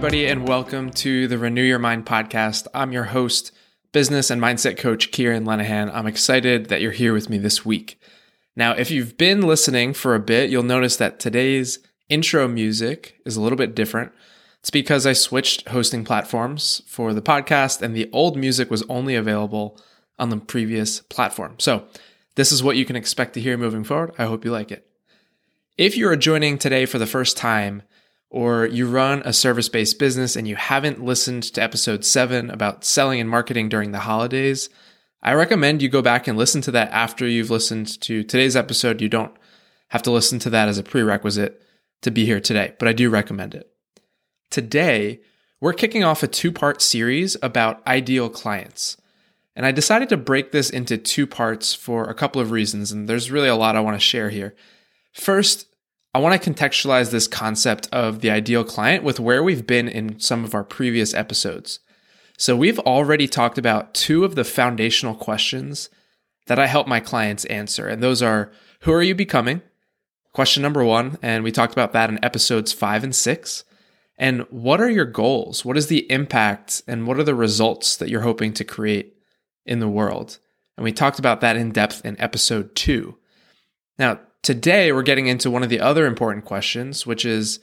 everybody, and welcome to the Renew Your Mind podcast. I'm your host, business and mindset coach, Kieran Lenahan. I'm excited that you're here with me this week. Now, if you've been listening for a bit, you'll notice that today's intro music is a little bit different. It's because I switched hosting platforms for the podcast, and the old music was only available on the previous platform. So, this is what you can expect to hear moving forward. I hope you like it. If you are joining today for the first time, or you run a service based business and you haven't listened to episode seven about selling and marketing during the holidays, I recommend you go back and listen to that after you've listened to today's episode. You don't have to listen to that as a prerequisite to be here today, but I do recommend it. Today, we're kicking off a two part series about ideal clients. And I decided to break this into two parts for a couple of reasons, and there's really a lot I want to share here. First, I want to contextualize this concept of the ideal client with where we've been in some of our previous episodes. So, we've already talked about two of the foundational questions that I help my clients answer. And those are who are you becoming? Question number one. And we talked about that in episodes five and six. And what are your goals? What is the impact and what are the results that you're hoping to create in the world? And we talked about that in depth in episode two. Now, Today, we're getting into one of the other important questions, which is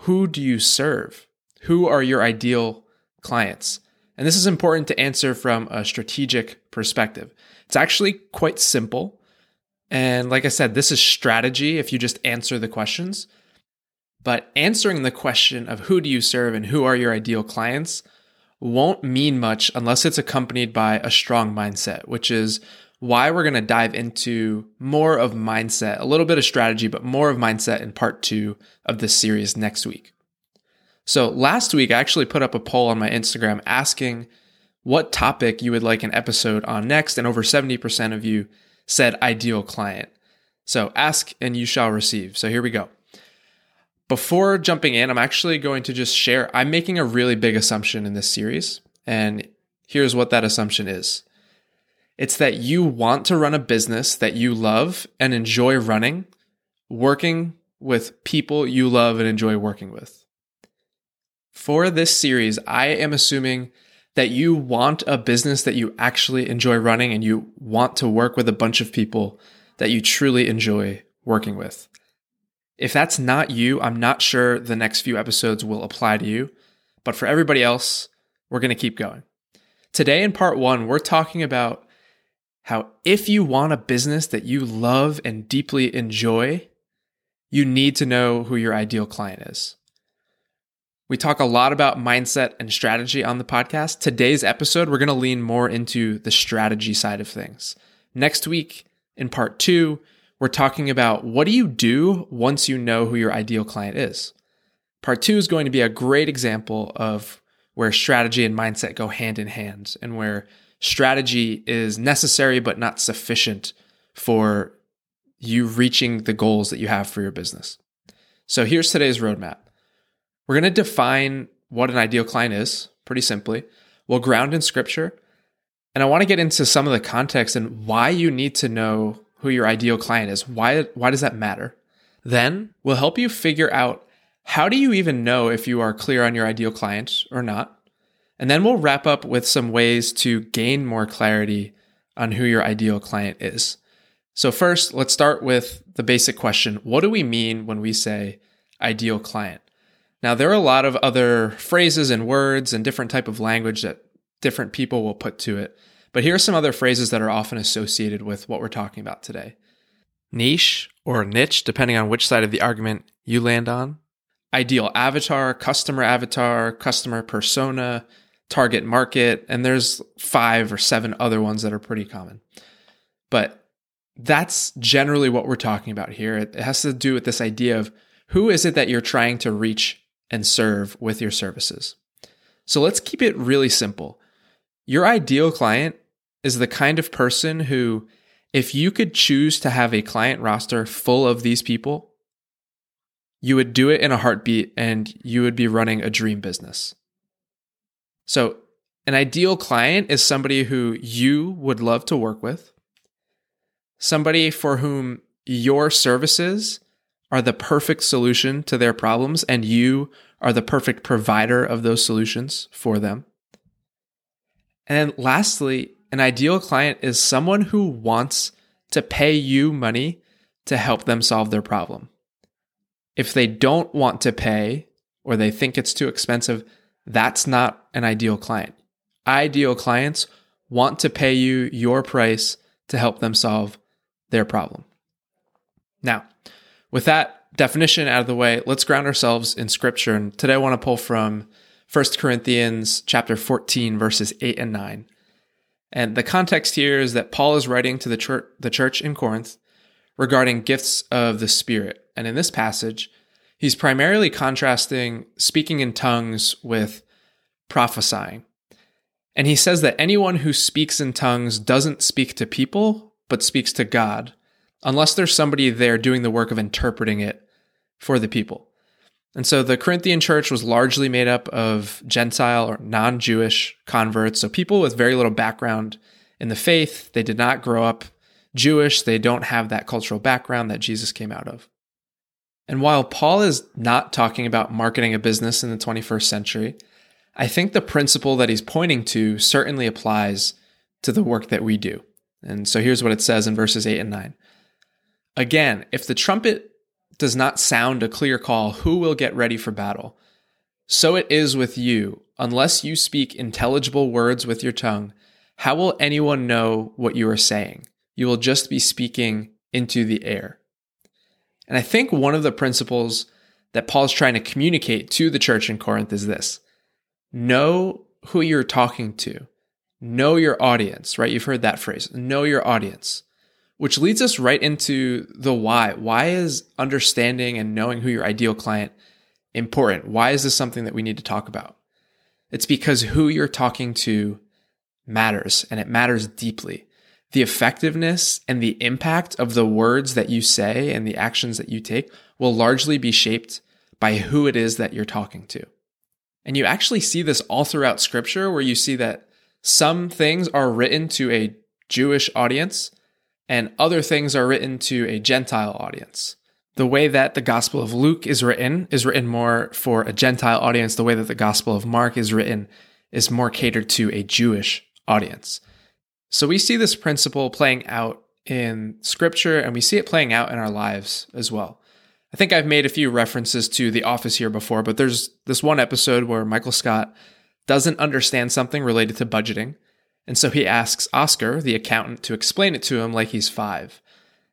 who do you serve? Who are your ideal clients? And this is important to answer from a strategic perspective. It's actually quite simple. And like I said, this is strategy if you just answer the questions. But answering the question of who do you serve and who are your ideal clients won't mean much unless it's accompanied by a strong mindset, which is why we're going to dive into more of mindset, a little bit of strategy, but more of mindset in part two of this series next week. So last week, I actually put up a poll on my Instagram asking what topic you would like an episode on next, and over 70% of you said ideal client. So ask and you shall receive. So here we go. Before jumping in, I'm actually going to just share, I'm making a really big assumption in this series. And here's what that assumption is it's that you want to run a business that you love and enjoy running, working with people you love and enjoy working with. For this series, I am assuming that you want a business that you actually enjoy running and you want to work with a bunch of people that you truly enjoy working with. If that's not you, I'm not sure the next few episodes will apply to you, but for everybody else, we're going to keep going. Today in part one, we're talking about how if you want a business that you love and deeply enjoy, you need to know who your ideal client is. We talk a lot about mindset and strategy on the podcast. Today's episode, we're going to lean more into the strategy side of things. Next week, in part two, we're talking about what do you do once you know who your ideal client is. Part two is going to be a great example of where strategy and mindset go hand in hand and where strategy is necessary but not sufficient for you reaching the goals that you have for your business. So here's today's roadmap. We're going to define what an ideal client is pretty simply. We'll ground in scripture. And I want to get into some of the context and why you need to know who your ideal client is. Why, why does that matter? Then we'll help you figure out how do you even know if you are clear on your ideal client or not? And then we'll wrap up with some ways to gain more clarity on who your ideal client is. So, first, let's start with the basic question What do we mean when we say ideal client? Now, there are a lot of other phrases and words and different type of language that different people will put to it. But here are some other phrases that are often associated with what we're talking about today niche or niche, depending on which side of the argument you land on, ideal avatar, customer avatar, customer persona, target market, and there's five or seven other ones that are pretty common. But that's generally what we're talking about here. It has to do with this idea of who is it that you're trying to reach and serve with your services. So let's keep it really simple. Your ideal client is the kind of person who, if you could choose to have a client roster full of these people, you would do it in a heartbeat and you would be running a dream business. So, an ideal client is somebody who you would love to work with, somebody for whom your services are the perfect solution to their problems and you are the perfect provider of those solutions for them. And lastly, an ideal client is someone who wants to pay you money to help them solve their problem. If they don't want to pay or they think it's too expensive, that's not an ideal client. Ideal clients want to pay you your price to help them solve their problem. Now, with that definition out of the way, let's ground ourselves in scripture. And today I want to pull from 1 Corinthians chapter 14 verses 8 and 9. And the context here is that Paul is writing to the church, the church in Corinth regarding gifts of the Spirit. And in this passage, he's primarily contrasting speaking in tongues with prophesying. And he says that anyone who speaks in tongues doesn't speak to people, but speaks to God, unless there's somebody there doing the work of interpreting it for the people. And so the Corinthian church was largely made up of Gentile or non Jewish converts. So people with very little background in the faith. They did not grow up Jewish. They don't have that cultural background that Jesus came out of. And while Paul is not talking about marketing a business in the 21st century, I think the principle that he's pointing to certainly applies to the work that we do. And so here's what it says in verses 8 and 9. Again, if the trumpet does not sound a clear call, who will get ready for battle? So it is with you. Unless you speak intelligible words with your tongue, how will anyone know what you are saying? You will just be speaking into the air. And I think one of the principles that Paul's trying to communicate to the church in Corinth is this know who you're talking to, know your audience, right? You've heard that phrase, know your audience which leads us right into the why. Why is understanding and knowing who your ideal client important? Why is this something that we need to talk about? It's because who you're talking to matters and it matters deeply. The effectiveness and the impact of the words that you say and the actions that you take will largely be shaped by who it is that you're talking to. And you actually see this all throughout scripture where you see that some things are written to a Jewish audience and other things are written to a Gentile audience. The way that the Gospel of Luke is written is written more for a Gentile audience. The way that the Gospel of Mark is written is more catered to a Jewish audience. So we see this principle playing out in scripture and we see it playing out in our lives as well. I think I've made a few references to The Office here before, but there's this one episode where Michael Scott doesn't understand something related to budgeting. And so he asks Oscar, the accountant, to explain it to him like he's five.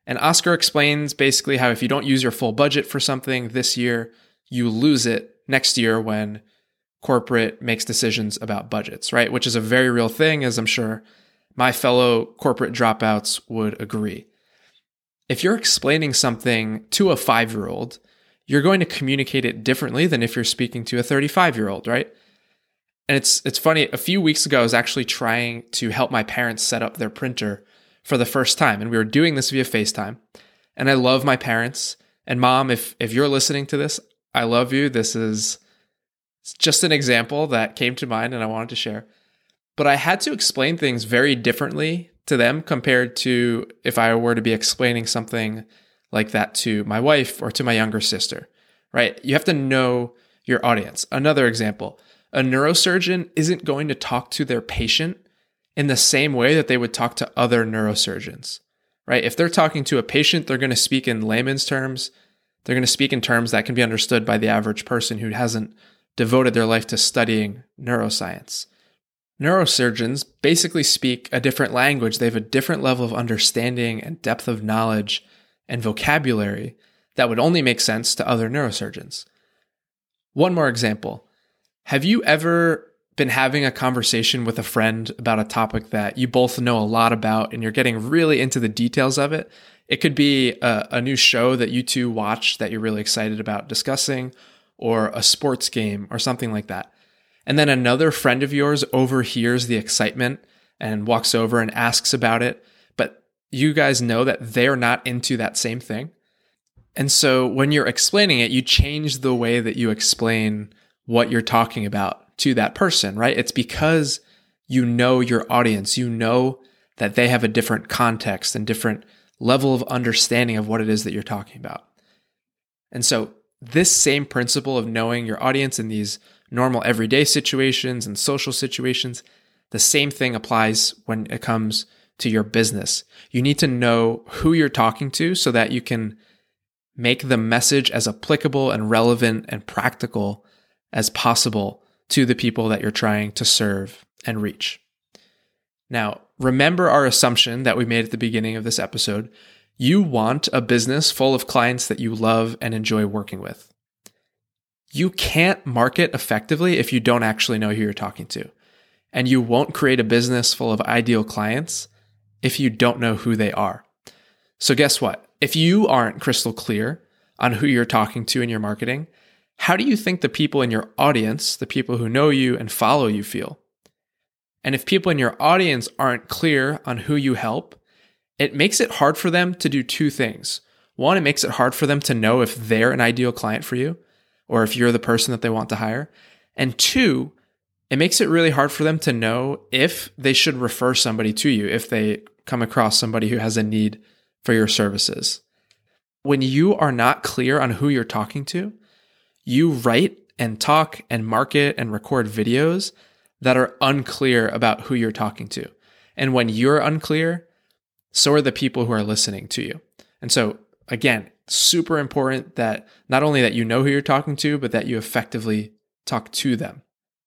And Oscar explains basically how if you don't use your full budget for something this year, you lose it next year when corporate makes decisions about budgets, right? Which is a very real thing, as I'm sure my fellow corporate dropouts would agree. If you're explaining something to a five year old, you're going to communicate it differently than if you're speaking to a 35 year old, right? And it's it's funny. A few weeks ago, I was actually trying to help my parents set up their printer for the first time, and we were doing this via FaceTime. And I love my parents. And mom, if if you're listening to this, I love you. This is just an example that came to mind, and I wanted to share. But I had to explain things very differently to them compared to if I were to be explaining something like that to my wife or to my younger sister. Right? You have to know your audience. Another example a neurosurgeon isn't going to talk to their patient in the same way that they would talk to other neurosurgeons, right? If they're talking to a patient, they're going to speak in layman's terms. They're going to speak in terms that can be understood by the average person who hasn't devoted their life to studying neuroscience. Neurosurgeons basically speak a different language. They have a different level of understanding and depth of knowledge and vocabulary that would only make sense to other neurosurgeons. One more example have you ever been having a conversation with a friend about a topic that you both know a lot about and you're getting really into the details of it? It could be a, a new show that you two watch that you're really excited about discussing, or a sports game, or something like that. And then another friend of yours overhears the excitement and walks over and asks about it, but you guys know that they're not into that same thing. And so when you're explaining it, you change the way that you explain what you're talking about to that person, right? It's because you know your audience, you know that they have a different context and different level of understanding of what it is that you're talking about. And so, this same principle of knowing your audience in these normal everyday situations and social situations, the same thing applies when it comes to your business. You need to know who you're talking to so that you can make the message as applicable and relevant and practical as possible to the people that you're trying to serve and reach. Now, remember our assumption that we made at the beginning of this episode. You want a business full of clients that you love and enjoy working with. You can't market effectively if you don't actually know who you're talking to. And you won't create a business full of ideal clients if you don't know who they are. So, guess what? If you aren't crystal clear on who you're talking to in your marketing, how do you think the people in your audience, the people who know you and follow you, feel? And if people in your audience aren't clear on who you help, it makes it hard for them to do two things. One, it makes it hard for them to know if they're an ideal client for you or if you're the person that they want to hire. And two, it makes it really hard for them to know if they should refer somebody to you if they come across somebody who has a need for your services. When you are not clear on who you're talking to, you write and talk and market and record videos that are unclear about who you're talking to. And when you're unclear, so are the people who are listening to you. And so, again, super important that not only that you know who you're talking to, but that you effectively talk to them.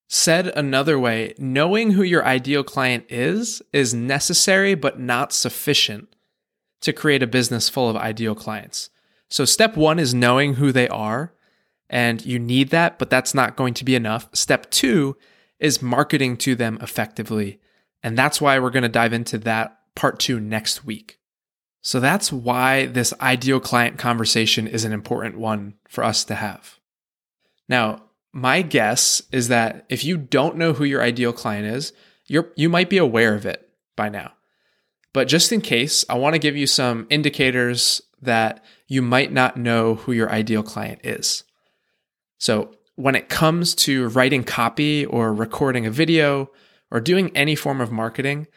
Said another way, knowing who your ideal client is is necessary but not sufficient to create a business full of ideal clients. So, step one is knowing who they are, and you need that, but that's not going to be enough. Step two is marketing to them effectively. And that's why we're going to dive into that part two next week. So, that's why this ideal client conversation is an important one for us to have. Now, my guess is that if you don't know who your ideal client is, you're, you might be aware of it by now. But just in case, I want to give you some indicators that you might not know who your ideal client is. So, when it comes to writing copy or recording a video or doing any form of marketing,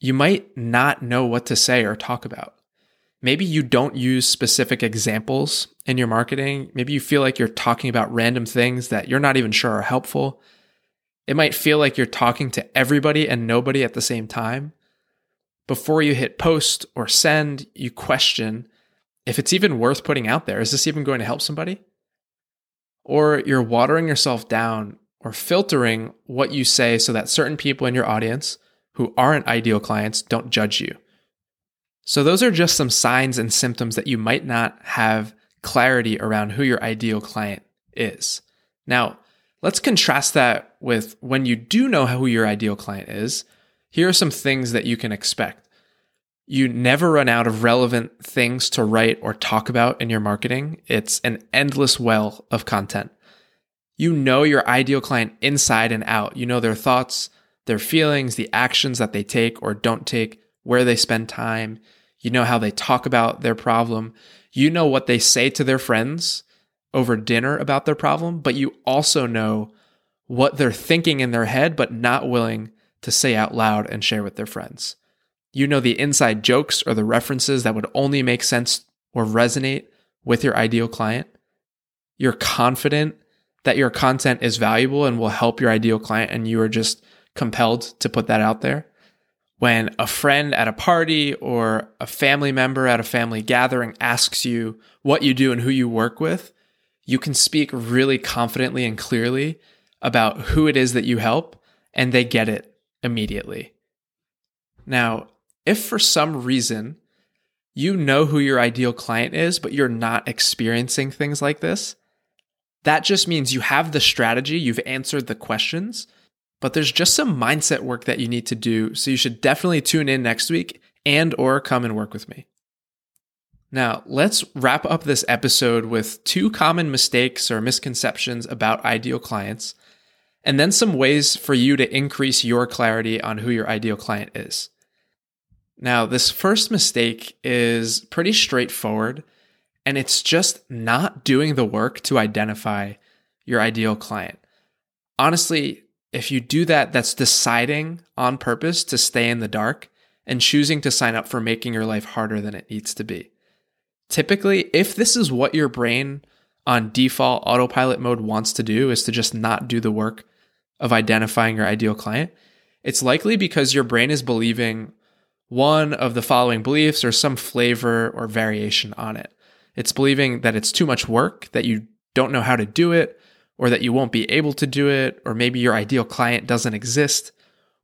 you might not know what to say or talk about. Maybe you don't use specific examples in your marketing. Maybe you feel like you're talking about random things that you're not even sure are helpful. It might feel like you're talking to everybody and nobody at the same time. Before you hit post or send, you question if it's even worth putting out there. Is this even going to help somebody? Or you're watering yourself down or filtering what you say so that certain people in your audience who aren't ideal clients don't judge you. So, those are just some signs and symptoms that you might not have clarity around who your ideal client is. Now, let's contrast that with when you do know who your ideal client is. Here are some things that you can expect. You never run out of relevant things to write or talk about in your marketing. It's an endless well of content. You know your ideal client inside and out. You know their thoughts, their feelings, the actions that they take or don't take, where they spend time. You know how they talk about their problem. You know what they say to their friends over dinner about their problem, but you also know what they're thinking in their head, but not willing to say out loud and share with their friends. You know the inside jokes or the references that would only make sense or resonate with your ideal client. You're confident that your content is valuable and will help your ideal client, and you are just compelled to put that out there when a friend at a party or a family member at a family gathering asks you what you do and who you work with, you can speak really confidently and clearly about who it is that you help, and they get it immediately. Now, if for some reason you know who your ideal client is, but you're not experiencing things like this, that just means you have the strategy, you've answered the questions, but there's just some mindset work that you need to do. So you should definitely tune in next week and or come and work with me. Now, let's wrap up this episode with two common mistakes or misconceptions about ideal clients, and then some ways for you to increase your clarity on who your ideal client is. Now, this first mistake is pretty straightforward, and it's just not doing the work to identify your ideal client. Honestly, if you do that, that's deciding on purpose to stay in the dark and choosing to sign up for making your life harder than it needs to be. typically, if this is what your brain on default autopilot mode wants to do, is to just not do the work of identifying your ideal client, it's likely because your brain is believing one of the following beliefs or some flavor or variation on it. It's believing that it's too much work, that you don't know how to do it, or that you won't be able to do it, or maybe your ideal client doesn't exist,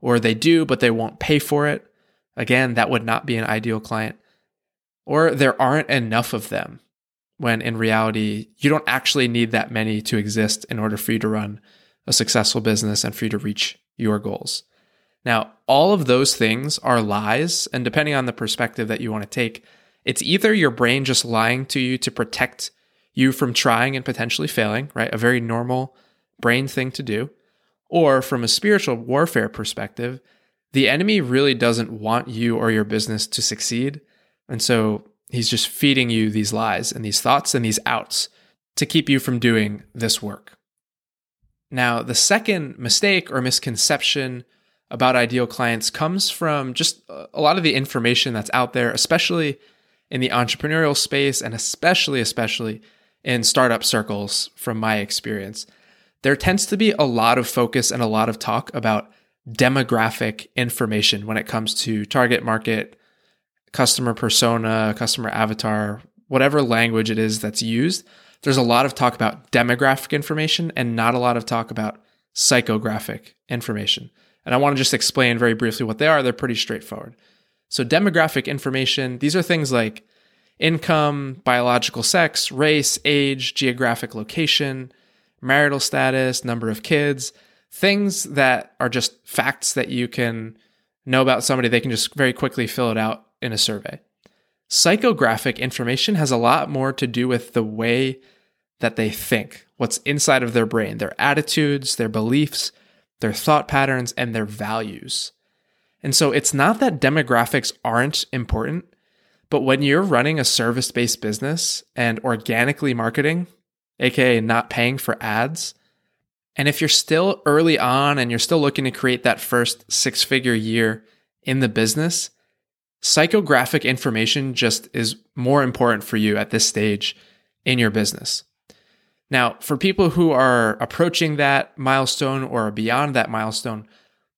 or they do, but they won't pay for it. Again, that would not be an ideal client. Or there aren't enough of them, when in reality, you don't actually need that many to exist in order for you to run a successful business and for you to reach your goals. Now, all of those things are lies, and depending on the perspective that you want to take, it's either your brain just lying to you to protect you from trying and potentially failing, right? A very normal brain thing to do. Or from a spiritual warfare perspective, the enemy really doesn't want you or your business to succeed. And so he's just feeding you these lies and these thoughts and these outs to keep you from doing this work. Now, the second mistake or misconception about ideal clients comes from just a lot of the information that's out there, especially in the entrepreneurial space and especially, especially in startup circles from my experience. There tends to be a lot of focus and a lot of talk about demographic information when it comes to target market, customer persona, customer avatar, whatever language it is that's used. There's a lot of talk about demographic information and not a lot of talk about psychographic information. And I want to just explain very briefly what they are. They're pretty straightforward. So, demographic information, these are things like income, biological sex, race, age, geographic location, marital status, number of kids, things that are just facts that you can know about somebody. They can just very quickly fill it out in a survey. Psychographic information has a lot more to do with the way that they think, what's inside of their brain, their attitudes, their beliefs, their thought patterns, and their values. And so it's not that demographics aren't important, but when you're running a service based business and organically marketing, aka not paying for ads, and if you're still early on and you're still looking to create that first six figure year in the business, psychographic information just is more important for you at this stage in your business. Now, for people who are approaching that milestone or beyond that milestone,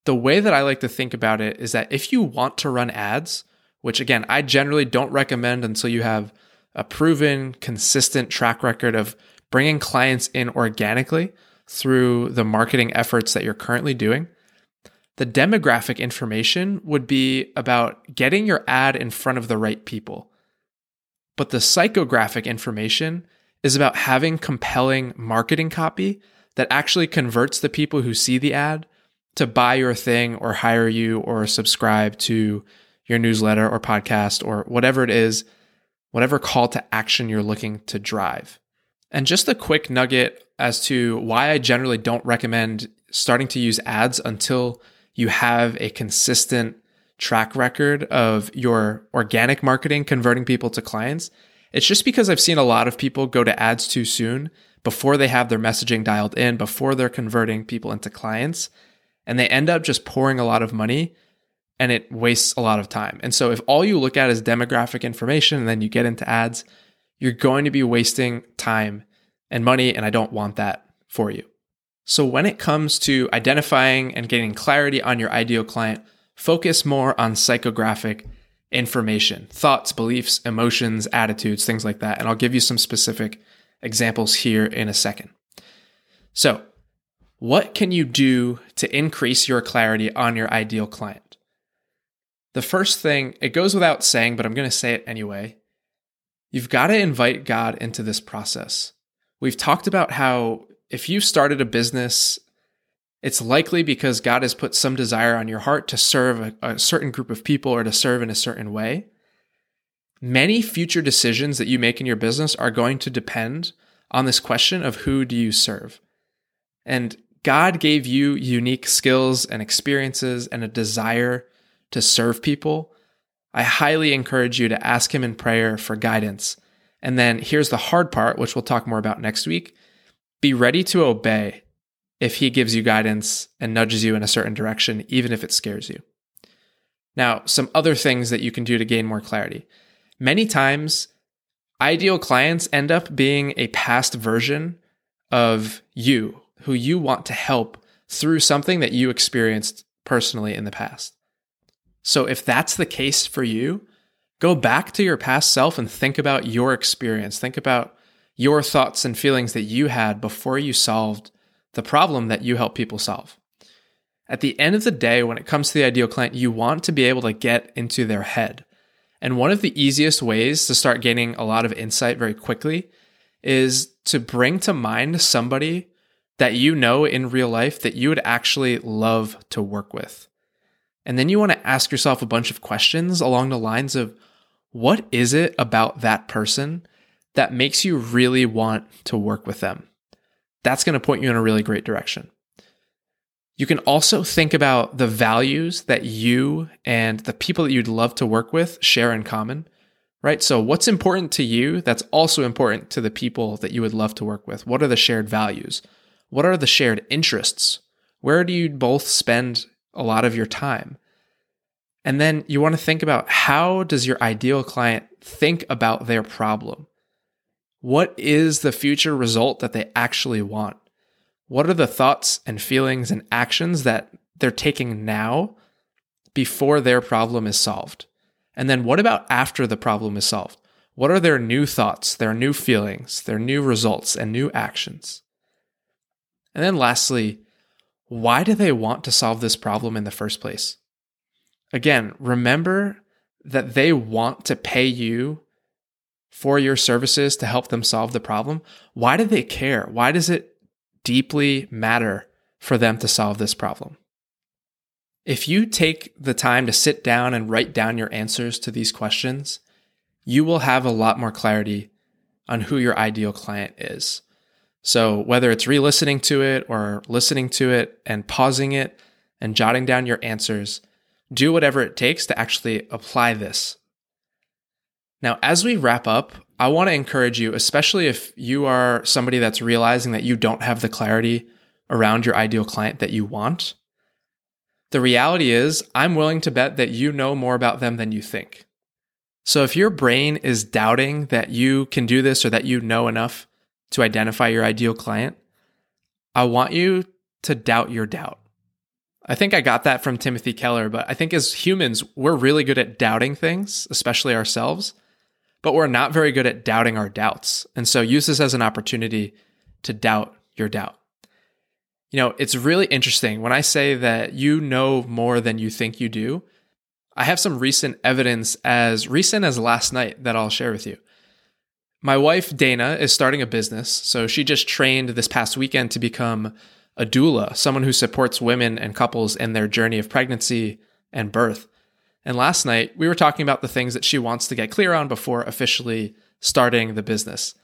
the way that I like to think about it is that if you want to run ads, which again, I generally don't recommend until you have a proven, consistent track record of bringing clients in organically through the marketing efforts that you're currently doing. The demographic information would be about getting your ad in front of the right people. But the psychographic information is about having compelling marketing copy that actually converts the people who see the ad to buy your thing or hire you or subscribe to your newsletter or podcast or whatever it is, whatever call to action you're looking to drive. And just a quick nugget as to why I generally don't recommend starting to use ads until you have a consistent track record of your organic marketing converting people to clients it's just because I've seen a lot of people go to ads too soon before they have their messaging dialed in, before they're converting people into clients, and they end up just pouring a lot of money and it wastes a lot of time. And so if all you look at is demographic information and then you get into ads, you're going to be wasting time and money, and I don't want that for you. So when it comes to identifying and getting clarity on your ideal client, focus more on psychographic information, thoughts, beliefs, emotions, attitudes, things like that. And I'll give you some specific examples here in a second. So, what can you do to increase your clarity on your ideal client? The first thing, it goes without saying, but I'm going to say it anyway. You've got to invite God into this process. We've talked about how if you've started a business it's likely because God has put some desire on your heart to serve a, a, certain group of people or to serve in a certain way. Many future decisions that you make in your business are going to depend on this question of who do you serve? And God gave you unique skills and experiences and a desire to serve people. I highly encourage you to ask Him in prayer for guidance. And then here's the hard part, which we'll talk more about next week be ready to obey if he gives you guidance and nudges you in a certain direction, even if it scares you. Now, some other things that you can do to gain more clarity. Many times, Ideal clients end up being a past version of you who you want to help through something that you experienced personally in the past. So if that's the case for you, go back to your past self and think about your experience. Think about your thoughts and feelings that you had before you solved the problem that you help people solve. At the end of the day, when it comes to the ideal client, you want to be able to get into their head. And one of the easiest ways to start gaining a lot of insight very quickly is to bring to mind somebody that you know in real life that you would actually love to work with. And then you want to ask yourself a bunch of questions along the lines of what is it about that person that makes you really want to work with them? That's going to point you in a really great direction. You can also think about the values that you and the people that you'd love to work with share in common, right? So, what's important to you that's also important to the people that you would love to work with? What are the shared values? What are the shared interests? Where do you both spend a lot of your time? And then you want to think about how does your ideal client think about their problem? What is the future result that they actually want? What are the thoughts and feelings and actions that they're taking now before their problem is solved? And then what about after the problem is solved? What are their new thoughts, their new feelings, their new results, and new actions? And then lastly, why do they want to solve this problem in the first place? Again, remember that they want to pay you for your services to help them solve the problem. Why do they care? Why does it deeply matter for them to solve this problem? If you take the time to sit down and write down your answers to these questions, you will have a lot more clarity on who your ideal client is. So, whether it's re listening to it or listening to it and pausing it and jotting down your answers, do whatever it takes to actually apply this. Now, as we wrap up, I want to encourage you, especially if you are somebody that's realizing that you don't have the clarity around your ideal client that you want. The reality is, I'm willing to bet that you know more about them than you think. So if your brain is doubting that you can do this or that you know enough to identify your ideal client, I want you to doubt your doubt. I think I got that from Timothy Keller, but I think as humans, we're really good at doubting things, especially ourselves but we're not very good at doubting our doubts. And so use this as an opportunity to doubt your doubt. You know, it's really interesting when I say that you know more than you think you do. I have some recent evidence as recent as last night that I'll share with you. My wife, Dana, is starting a business. So she just trained this past weekend to become a doula, someone who supports women and couples in their journey of pregnancy and birth. And last night, we were talking about the things that she wants to get clear on before officially starting the business.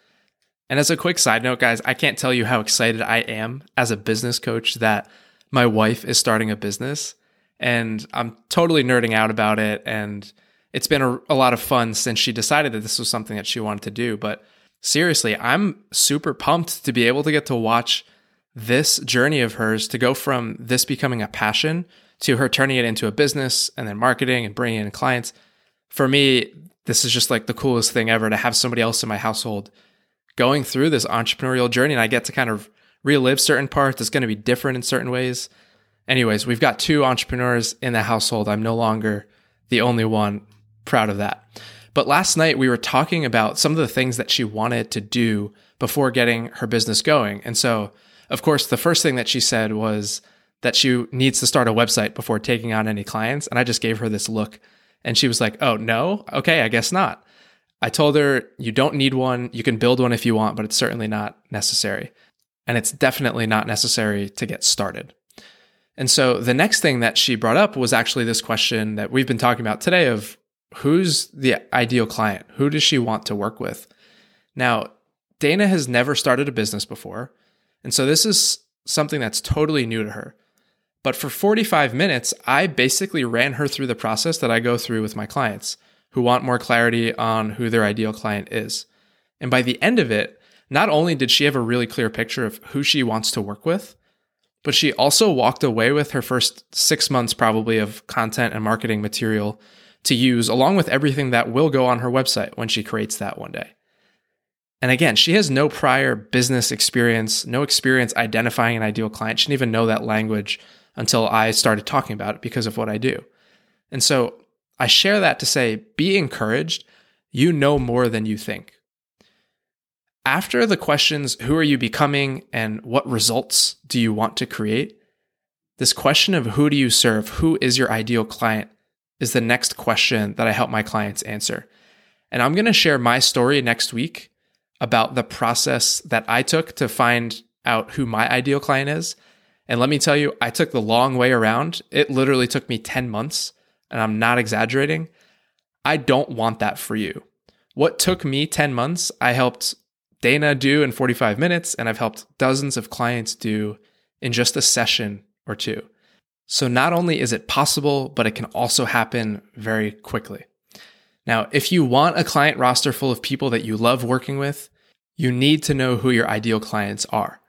And as a quick side note, guys, I can't tell you how excited I am as a business coach that my wife is starting a business. And I'm totally nerding out about it. And it's been a, a, lot of fun since she decided that this was something that she wanted to do. But seriously, I'm super pumped to be able to get to watch this journey of hers to go from this becoming a passion to her turning it into a business and then marketing and bringing in clients. For me, this is just like the coolest thing ever to have somebody else in my household going through this entrepreneurial journey. And I get to kind of relive certain parts. It's going to be different in certain ways. Anyways, we've got two entrepreneurs in the household. I'm no longer the only one. Proud of that. But last night we were talking about some of the things that she wanted to do before getting her business going. And so, of course, the first thing that she said was, that she needs to start a website before taking on any clients. And I just gave her this look and she was like, Oh, no? Okay, I guess not. I told her, You don't need one. You can build one if you want, but it's certainly not necessary. And it's definitely not necessary to get started. And so the next thing that she brought up was actually this question that we've been talking about today of who's the ideal client? Who does she want to work with? Now, Dana has never started a business before. And so this is something that's totally new to her. But for 45 minutes, I basically ran her through the process that I go through with my clients who want more clarity on who their ideal client is. And by the end of it, not only did she have a really clear picture of who she wants to work with, but she also walked away with her first six months probably of content and marketing material to use, along with everything that will go on her website when she creates that one day. And again, she has no prior business experience, no experience identifying an ideal client. She didn't even know that language until I started talking about it because of what I do. And so I share that to say be encouraged. You know more than you think. After the questions, who are you becoming and what results do you want to create? This question of who do you serve, who is your ideal client, is the next question that I help my clients answer. And I'm going to share my story next week about the process that I took to find out who my ideal client is. And let me tell you, I took the long way around. It literally took me 10 months, and I'm not exaggerating. I don't want that for you. What took me 10 months, I helped Dana do in 45 minutes, and I've helped dozens of clients do in just a session or two. So not only is it possible, but it can also happen very quickly. Now, if you want a client roster full of people that you love working with, you need to know who your ideal clients are.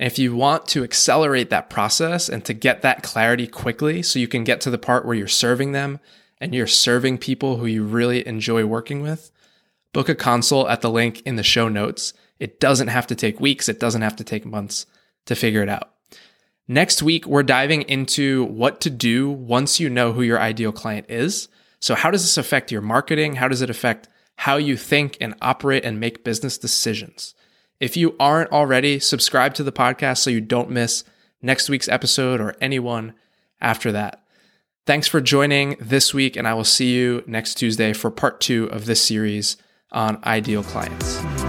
And if you want to accelerate that process and to get that clarity quickly so you can get to the part where you're serving them and you're serving people who you really enjoy working with, book a consult at the link in the show notes. It doesn't have to take weeks, it doesn't have to take months to figure it out. Next week, we're diving into what to do once you know who your ideal client is. So, how does this affect your marketing? How does it affect how you think and operate and make business decisions? If you aren't already, subscribe to the podcast so you don't miss next week's episode or anyone after that. Thanks for joining this week, and I will see you next Tuesday for part two of this series on ideal clients.